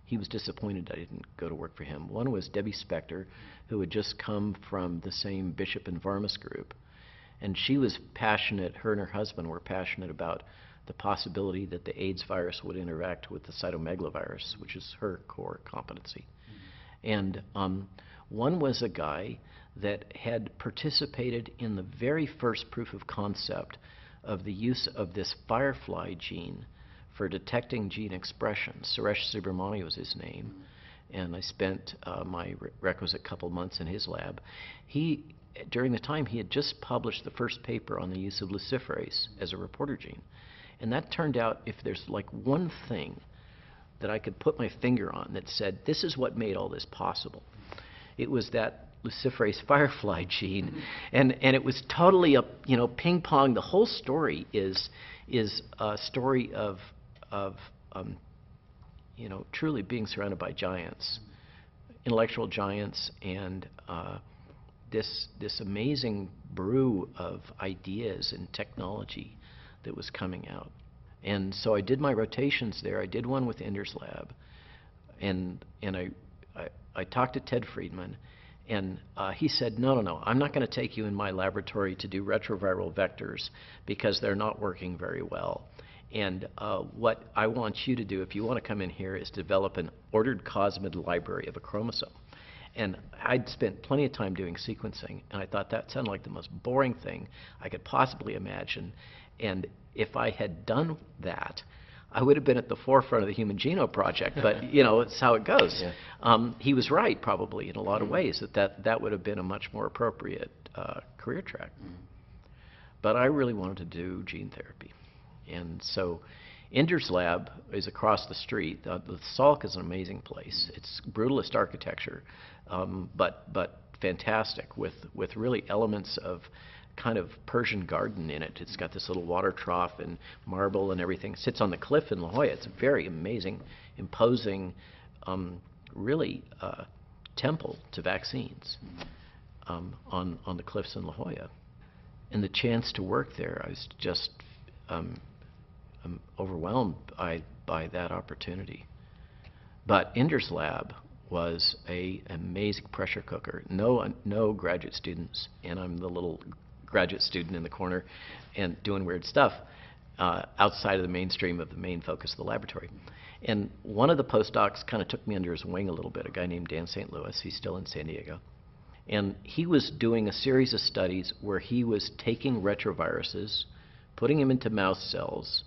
He was disappointed I didn't go to work for him. One was Debbie Spector, who had just come from the same Bishop and Varmus group. And she was passionate, her and her husband were passionate about the possibility that the AIDS virus would interact with the cytomegalovirus, which is her core competency. And um, one was a guy that had participated in the very first proof of concept of the use of this firefly gene for detecting gene expression. Suresh Subramani was his name, and I spent uh, my re- requisite couple months in his lab. He, during the time, he had just published the first paper on the use of luciferase as a reporter gene, and that turned out if there's like one thing that I could put my finger on that said this is what made all this possible. It was that luciferase firefly gene, and and it was totally a you know ping pong. The whole story is is a story of of um, you know truly being surrounded by giants, intellectual giants, and uh, this this amazing brew of ideas and technology that was coming out. And so I did my rotations there. I did one with Ender's Lab, and and I, I I talked to Ted Friedman, and uh, he said, no, no, no, I'm not going to take you in my laboratory to do retroviral vectors because they're not working very well. And uh, what I want you to do, if you want to come in here, is develop an ordered cosmid library of a chromosome. And I'd spent plenty of time doing sequencing, and I thought that sounded like the most boring thing I could possibly imagine. And if I had done that, I would have been at the forefront of the Human Genome Project, but you know, it's how it goes. Yeah. Um, he was right, probably in a lot of ways, that that, that would have been a much more appropriate uh, career track. But I really wanted to do gene therapy, and so Ender's lab is across the street. Uh, the Salk is an amazing place. It's brutalist architecture, um, but but fantastic with with really elements of kind of Persian garden in it. It's got this little water trough and marble and everything. It sits on the cliff in La Jolla. It's a very amazing, imposing, um, really uh, temple to vaccines um, on on the cliffs in La Jolla. And the chance to work there, I was just um, overwhelmed by by that opportunity. But Ender's Lab was a amazing pressure cooker. No no graduate students, and I'm the little graduate student in the corner and doing weird stuff uh, outside of the mainstream of the main focus of the laboratory. And one of the postdocs kind of took me under his wing a little bit, a guy named Dan St. Louis. He's still in San Diego. And he was doing a series of studies where he was taking retroviruses, putting them into mouse cells,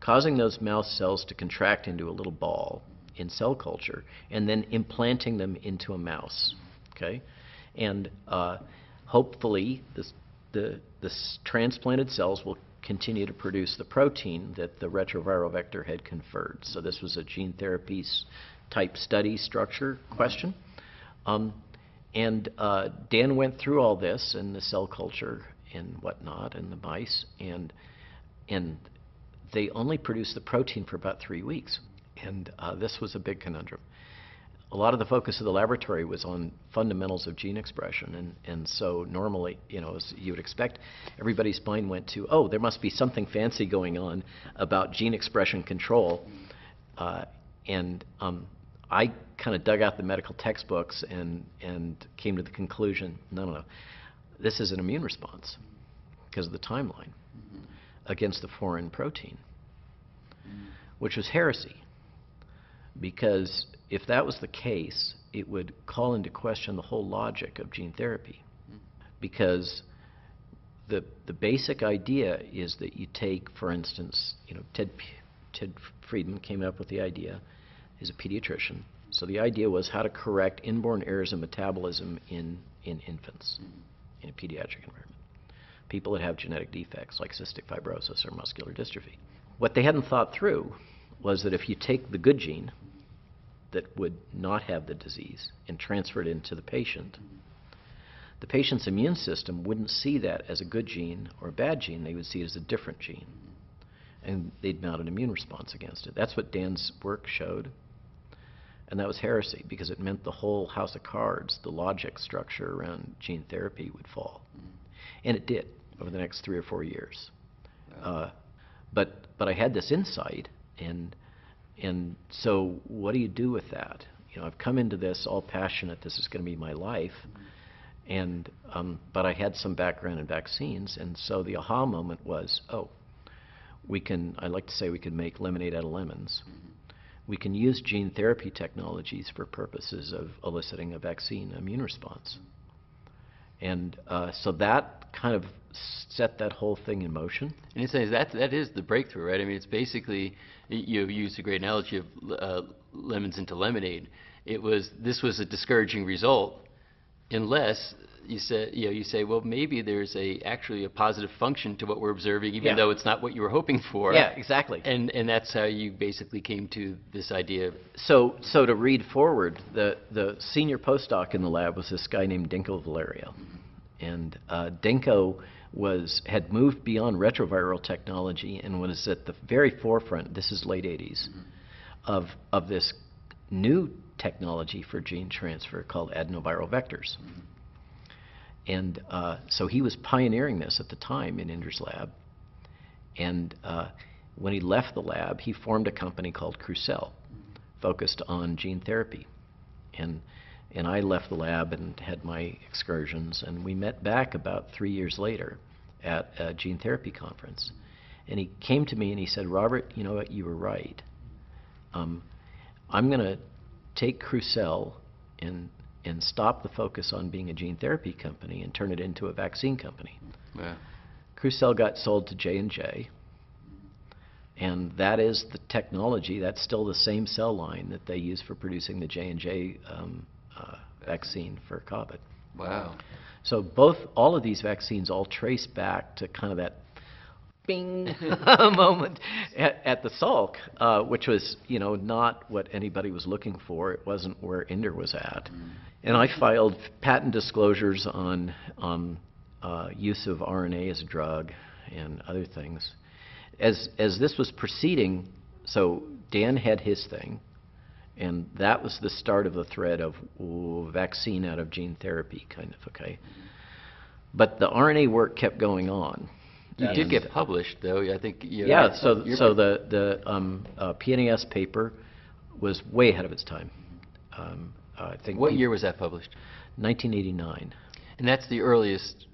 causing those mouse cells to contract into a little ball in cell culture, and then implanting them into a mouse. Okay? And uh, hopefully, this the, the transplanted cells will continue to produce the protein that the retroviral vector had conferred. So this was a gene therapy type study structure question. Um, and uh, Dan went through all this in the cell culture and whatnot and the mice, and and they only produced the protein for about three weeks. And uh, this was a big conundrum. A lot of the focus of the laboratory was on fundamentals of gene expression, and, and so normally, you know, as you would expect, everybody's mind went to, oh, there must be something fancy going on about gene expression control, uh, and um, I kind of dug out the medical textbooks and and came to the conclusion, no, no, no, this is an immune response because of the timeline against the foreign protein, which was heresy because if that was the case, it would call into question the whole logic of gene therapy. Because the, the basic idea is that you take, for instance, you know, Ted, Ted Friedman came up with the idea, he's a pediatrician. So the idea was how to correct inborn errors in metabolism in, in infants in a pediatric environment. People that have genetic defects like cystic fibrosis or muscular dystrophy. What they hadn't thought through was that if you take the good gene, that would not have the disease and transfer it into the patient, the patient's immune system wouldn't see that as a good gene or a bad gene. They would see it as a different gene. And they'd mount an immune response against it. That's what Dan's work showed. And that was heresy because it meant the whole house of cards, the logic structure around gene therapy would fall. And it did over the next three or four years. Uh, but, but I had this insight, and and so, what do you do with that? You know, I've come into this all passionate. This is going to be my life, and um, but I had some background in vaccines, and so the aha moment was, oh, we can. I like to say we can make lemonade out of lemons. We can use gene therapy technologies for purposes of eliciting a vaccine immune response, and uh, so that kind of set that whole thing in motion. And it's that that is the breakthrough, right? I mean, it's basically you used a great analogy of uh, lemons into lemonade. It was this was a discouraging result, unless you say you know you say well maybe there's a actually a positive function to what we're observing even Yeah. though it's not what you were hoping for. Yeah, exactly. And and that's how you basically came to this idea. So, so to read forward, the, the senior postdoc in the lab was this guy named Dinko Valerio. And uh, Dinko was, had moved beyond retroviral technology and was at the very forefront, this is late 80s, of, of this new technology for gene transfer called adenoviral vectors. And uh, so he was pioneering this at the time in Ender's lab. And uh, when he left the lab, he formed a company called Crucell, focused on gene therapy. And And I left the lab and had my excursions, and we met back about three years later at a gene therapy conference. And he came to me and he said, Robert, you know what, you were right. Um, I'm going to take Crucell and, and stop the focus on being a gene therapy company and turn it into a vaccine company. Yeah. Crucell got sold to J&J, and that is the technology. That's still the same cell line that they use for producing the J&J um, uh, vaccine for COVID. Wow. So both, all of these vaccines all trace back to kind of that bing moment at, at the Salk, uh, which was, you know, not what anybody was looking for. It wasn't where Inder was at. And I filed patent disclosures on on uh, use of RNA as a drug and other things. As as this was proceeding, so Dan had his thing, and that was the start of the thread of ooh, vaccine out of gene therapy, kind of okay. But the RNA work kept going on. You did get published, though. I think. You yeah, so so the the um, uh, PNAS paper was way ahead of its time. Um, I think What year was that published? 1989. And that's the earliest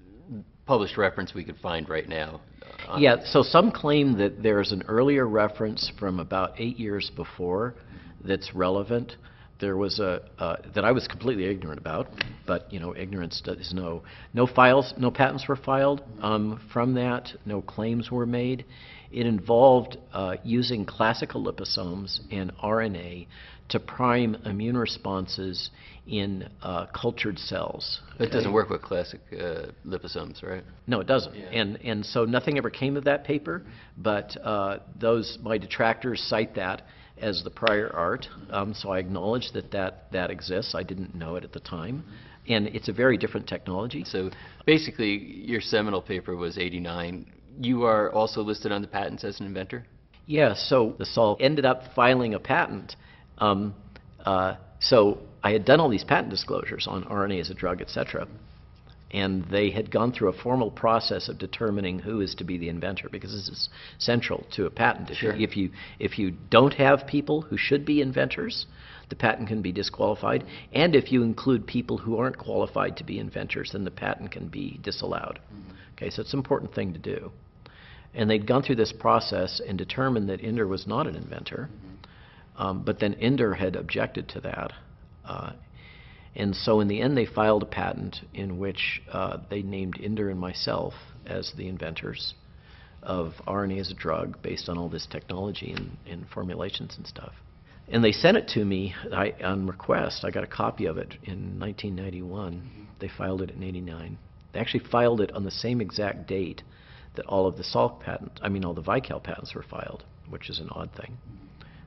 published reference we could find right now. uh, Yeah, so some claim that there's an earlier reference from about eight years before that's relevant. There was a uh, that I was completely ignorant about, but you know, ignorance is no no files, no patents were filed um, from that. No claims were made. It involved uh, using classical liposomes and RNA to prime immune responses in uh, cultured cells. It doesn't work with classic uh, liposomes, right? No, it doesn't. Yeah. And, and so nothing ever came of that paper, but uh, those, my detractors cite that as the prior art. Um, so I acknowledge that, that that exists. I didn't know it at the time. And it's a very different technology. So basically, your seminal paper was 89. You are also listed on the patents as an inventor? Yeah, so the Sol ended up filing a patent. Um, uh, so I had done all these patent disclosures on RNA as a drug, et cetera. And they had gone through a formal process of determining who is to be the inventor, because this is central to a patent. If, Sure. you, if you if you don't have people who should be inventors, the patent can be disqualified. And if you include people who aren't qualified to be inventors, then the patent can be disallowed. Okay, so it's an important thing to do. And they'd gone through this process and determined that Inder was not an inventor. Um, but then Inder had objected to that. Uh, and so in the end, they filed a patent in which uh, they named Inder and myself as the inventors of RNA as a drug based on all this technology and, and formulations and stuff. And they sent it to me I, on request. I got a copy of it in 1991. They filed it in 89. They actually filed it on the same exact date that all of the Salk patents, I mean, all the Vical patents were filed, which is an odd thing.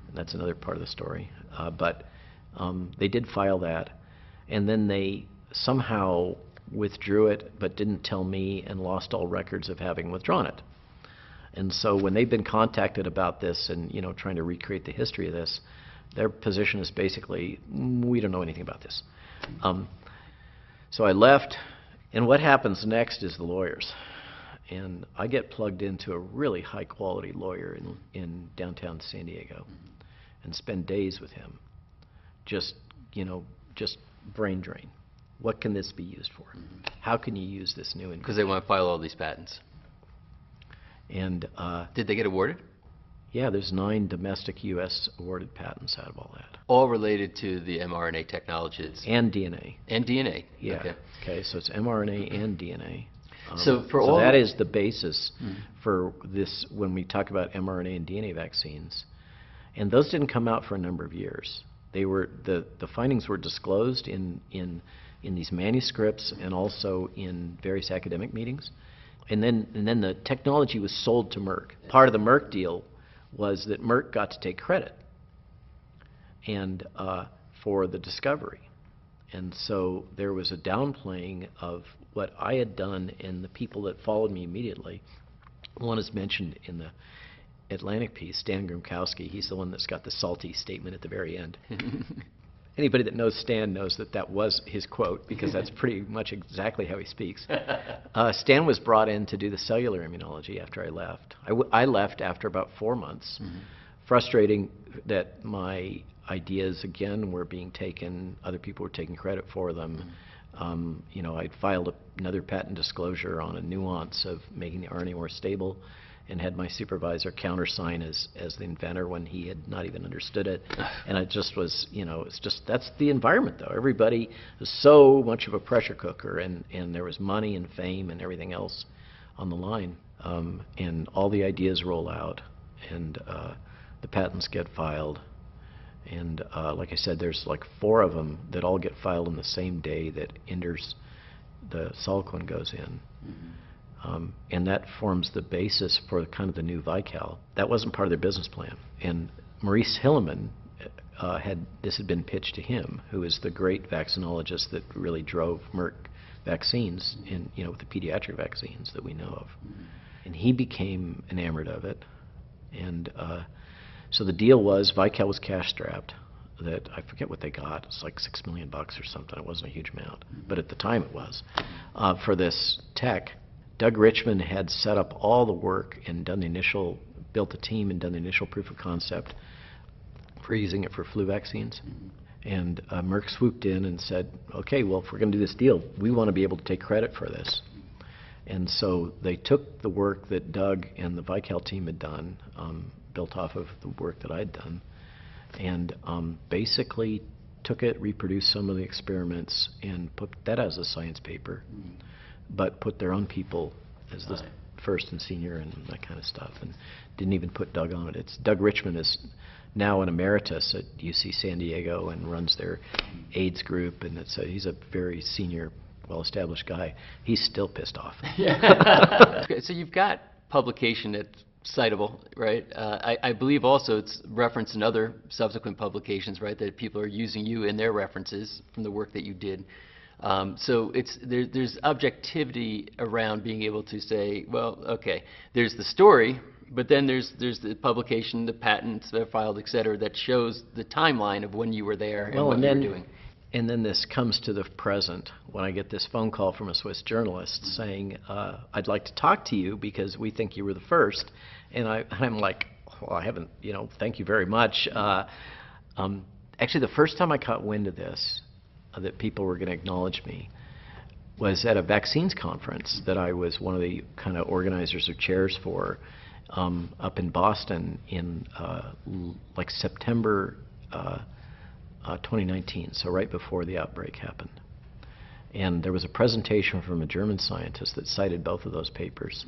And that's another part of the story. Uh, but um, they did file that, and then they somehow withdrew it, but didn't tell me, and lost all records of having withdrawn it. And so when they've been contacted about this and you know trying to recreate the history of this, their position is basically "Mm, we don't know anything about this. Um, so I left, and what happens next is the lawyers. And I get plugged into a really high quality lawyer in, in downtown San Diego and spend days with him. Just, you know, just brain drain. What can this be used for? How can you use this new Because they want to file all these patents. And uh, Did they get awarded? yeah, there's nine domestic U.S. awarded patents out of all that, All related to the mRNA technologies and DNA. and DNA. Yeah. Okay. Okay, so it's mRNA and DNA. Um, So for so all- that is the basis Mm. for this when we talk about mRNA and DNA vaccines, and those didn't come out for a number of years. They were the the findings were disclosed in in in these manuscripts and also in various academic meetings, and then and then the technology was sold to Merck. Part of the Merck deal was that Merck got to take credit and uh, for the discovery. And so there was a downplaying of what I had done and the people that followed me immediately. One is mentioned in the Atlantic piece, Stan Grimkowski. He's the one that's got the salty statement at the very end. Anybody that knows Stan knows that that was his quote because that's pretty much exactly how he speaks. Uh, Stan was brought in to do the cellular immunology after I left. I, w- I left after about four months, frustrating that my ideas, again, were being taken, other people were taking credit for them. Um, You know, I'd filed a- another patent disclosure on a nuance of making the RNA more stable, and had my supervisor countersign as, as the inventor when he had not even understood it. And it just was, you know, it's just, that's the environment, though. Everybody was so much of a pressure cooker, and, and there was money and fame and everything else on the line. Um, and all the ideas roll out, and uh, the patents get filed. And uh, like I said, there's like four of them that all get filed on the same day that Enders, the Solquin goes in. Um, and that forms the basis for kind of the new Vical. That wasn't part of their business plan. And Maurice Hilleman uh, had this had been pitched to him, who is the great vaccinologist that really drove Merck vaccines in you know with the pediatric vaccines that we know of. And he became enamored of it. And uh, so the deal was Vical was cash strapped. That I forget what they got. It's like six million bucks or something. It wasn't a huge amount, but at the time it was uh, for this tech. Doug Richmond had set up all the work and done the initial, built the team and done the initial proof of concept for using it for flu vaccines. And uh, Merck swooped in and said, okay, well, if we're going to do this deal, we want to be able to take credit for this. And so they took the work that Doug and the Vical team had done, um, built off of the work that I'd done, and um, basically took it, reproduced some of the experiments, and put that as a science paper, but put their own people as the Right. first and senior and that kind of stuff, and didn't even put Doug on it. It's Doug Richmond is now an emeritus at UC San Diego and runs their AIDS group, and it's a, he's a very senior, well-established guy. He's still pissed off. Okay, so you've got publication that's citable, right? Uh, I, I believe also it's referenced in other subsequent publications, right? That people are using you in their references from the work that you did. Um, so it's there, there's objectivity around being able to say, well, okay, there's the story, but then there's there's the publication, the patents that are filed, et cetera, that shows the timeline of when you were there and what and you were doing. and then this comes to the present when I get this phone call from a Swiss journalist saying, uh, "I'd like to talk to you because we think you were the first. and I, I'm like, "Well, I haven't, you know, thank you very much." Uh, um, actually, the first time I caught wind of this, that people were going to acknowledge me, was at a vaccines conference that I was one of the kind of organizers or chairs for um, up in Boston in uh, like September uh, uh, 2019, so right before the outbreak happened. And there was a presentation from a German scientist that cited both of those papers,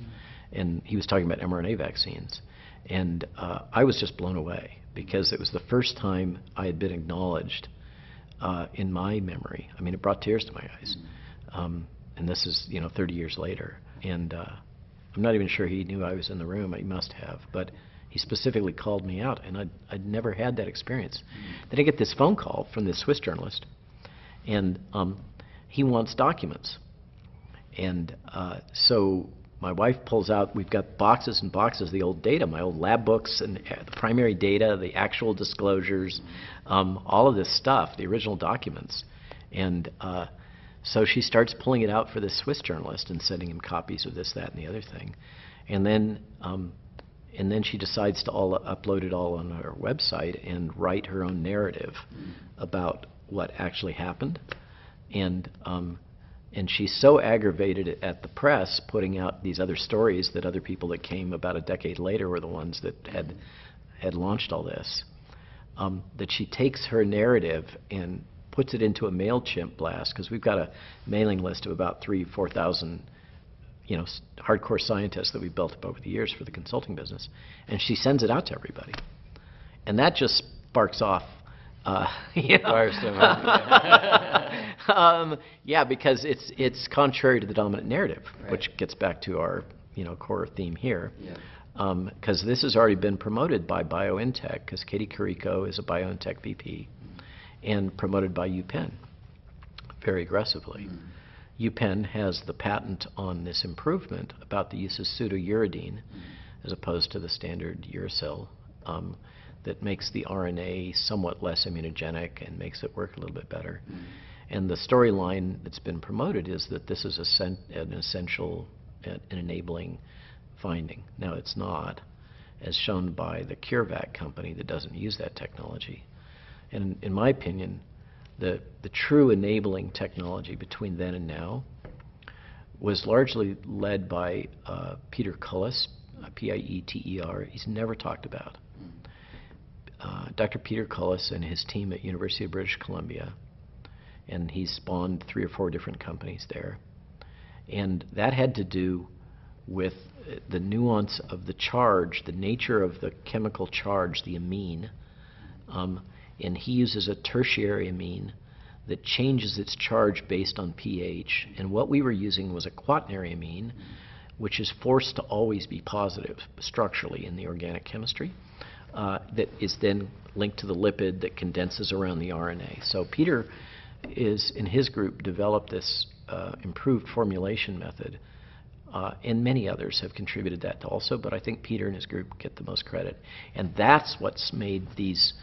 and he was talking about mRNA vaccines. And uh, I was just blown away because it was the first time I had been acknowledged uh, in my memory. I mean, it brought tears to my eyes. Um, and this is, you know, 30 years later. And uh, I'm not even sure he knew I was in the room. He must have. But he specifically called me out, and I'd, I'd never had that experience. Then I get this phone call from this Swiss journalist, and um, he wants documents. And uh, so my wife pulls out, we've got boxes and boxes of the old data, my old lab books and uh, the primary data, the actual disclosures, um, all of this stuff, the original documents. And uh, so she starts pulling it out for this Swiss journalist and sending him copies of this, that, and the other thing. And then, um, and then she decides to all upload it all on her website and write her own narrative about what actually happened. And um, and she's so aggravated at the press putting out these other stories that other people that came about a decade later were the ones that had had launched all this. Um, that she takes her narrative and puts it into a Mailchimp blast because we've got a mailing list of about three, four thousand, you know, s- hardcore scientists that we've built up over the years for the consulting business, and she sends it out to everybody, and that just sparks off. Uh, you know. Um, yeah, because it's it's contrary to the dominant narrative, Right. which gets back to our you know core theme here. Yeah. Because this has already been promoted by BioNTech, because Katie Carico is a BioNTech VP, and promoted by UPenn very aggressively. UPenn has the patent on this improvement about the use of pseudouridine as opposed to the standard uracil um, that makes the RNA somewhat less immunogenic and makes it work a little bit better. And the storyline that's been promoted is that this is essen- an essential and an enabling finding. Now, it's not, as shown by the CureVac company that doesn't use that technology. And in my opinion, the, the true enabling technology between then and now was largely led by uh, Peter Cullis, uh, P-I-E-T-E-R. He's never talked about. Uh, Dr. Peter Cullis and his team at University of British Columbia, and he spawned three or four different companies there. And that had to do with uh, the nuance of the charge, the nature of the chemical charge, the amine. Um, and he uses a tertiary amine that changes its charge based on pH. And what we were using was a quaternary amine, which is forced to always be positive structurally in the organic chemistry, uh, that is then linked to the lipid that condenses around the RNA. So Peter is, in his group, developed this uh, improved formulation method. Uh, and many others have contributed that to also, but I think Peter and his group get the most credit. And that's what's made these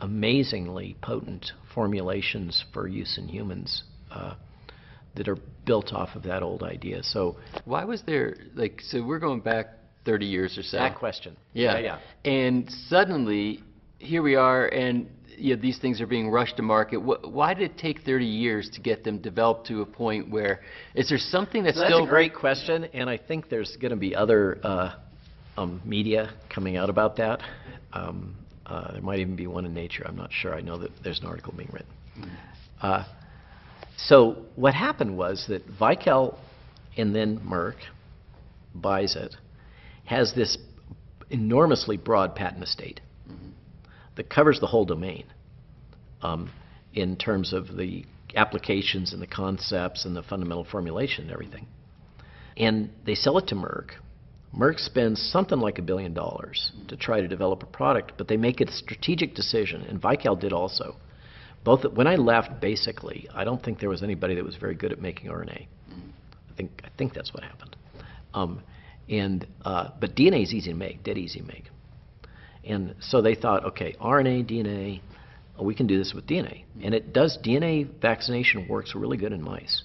amazingly potent formulations for use in humans uh, that are built off of that old idea. So Why was there, like, so we're going back 30 years or so. that question, Yeah. yeah, And suddenly, here we are, and you know, these things are being rushed to market. Wh- why did it take 30 years to get them developed to a point where, is there something that's So that's still... a great question, and I think there's going to be other uh, um, media coming out about that. Um, uh, there might even be one in Nature. I'm not sure. I know that there's an article being written. Uh, so what happened was that Vical and then Merck buys it, has this enormously broad patent estate that covers the whole domain um, in terms of the applications and the concepts and the fundamental formulation and everything. And they sell it to Merck. Merck spends something like a billion dollars to try to develop a product, but they make a strategic decision, and Vical did also. Both when I left, basically, I don't think there was anybody that was very good at making RNA. I think I think that's what happened. Um, and uh, but DNA is easy to make, dead easy to make. And so they thought, okay, RNA, DNA, oh, we can do this with DNA. And it does, DNA vaccination works really good in mice.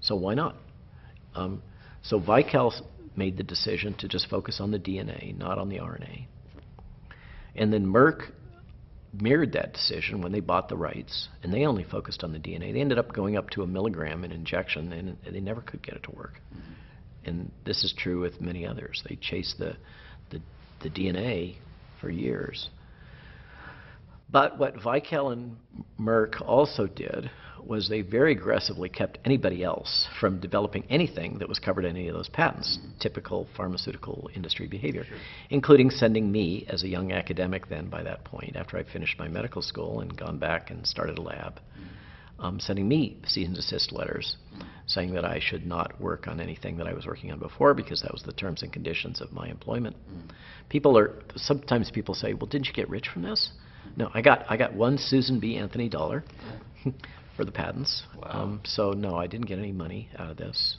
So why not? Um, so Vical made the decision to just focus on the DNA, not on the RNA. And then Merck mirrored that decision when they bought the rights, and they only focused on the DNA. They ended up going up to a milligram in injection, and they never could get it to work. And this is true with many others. They chased the, the, the DNA for years. But what Vical and Merck also did was they very aggressively kept anybody else from developing anything that was covered in any of those patents, typical pharmaceutical industry behavior, including sending me as a young academic then by that point, after I finished my medical school and gone back and started a lab, um, sending me cease and desist letters saying that I should not work on anything that I was working on before because that was the terms and conditions of my employment. People are sometimes people say, "Well, didn't you get rich from this?" No, I got I got one Susan B. Anthony dollar for the patents. Wow. Um, so no, I didn't get any money out of this.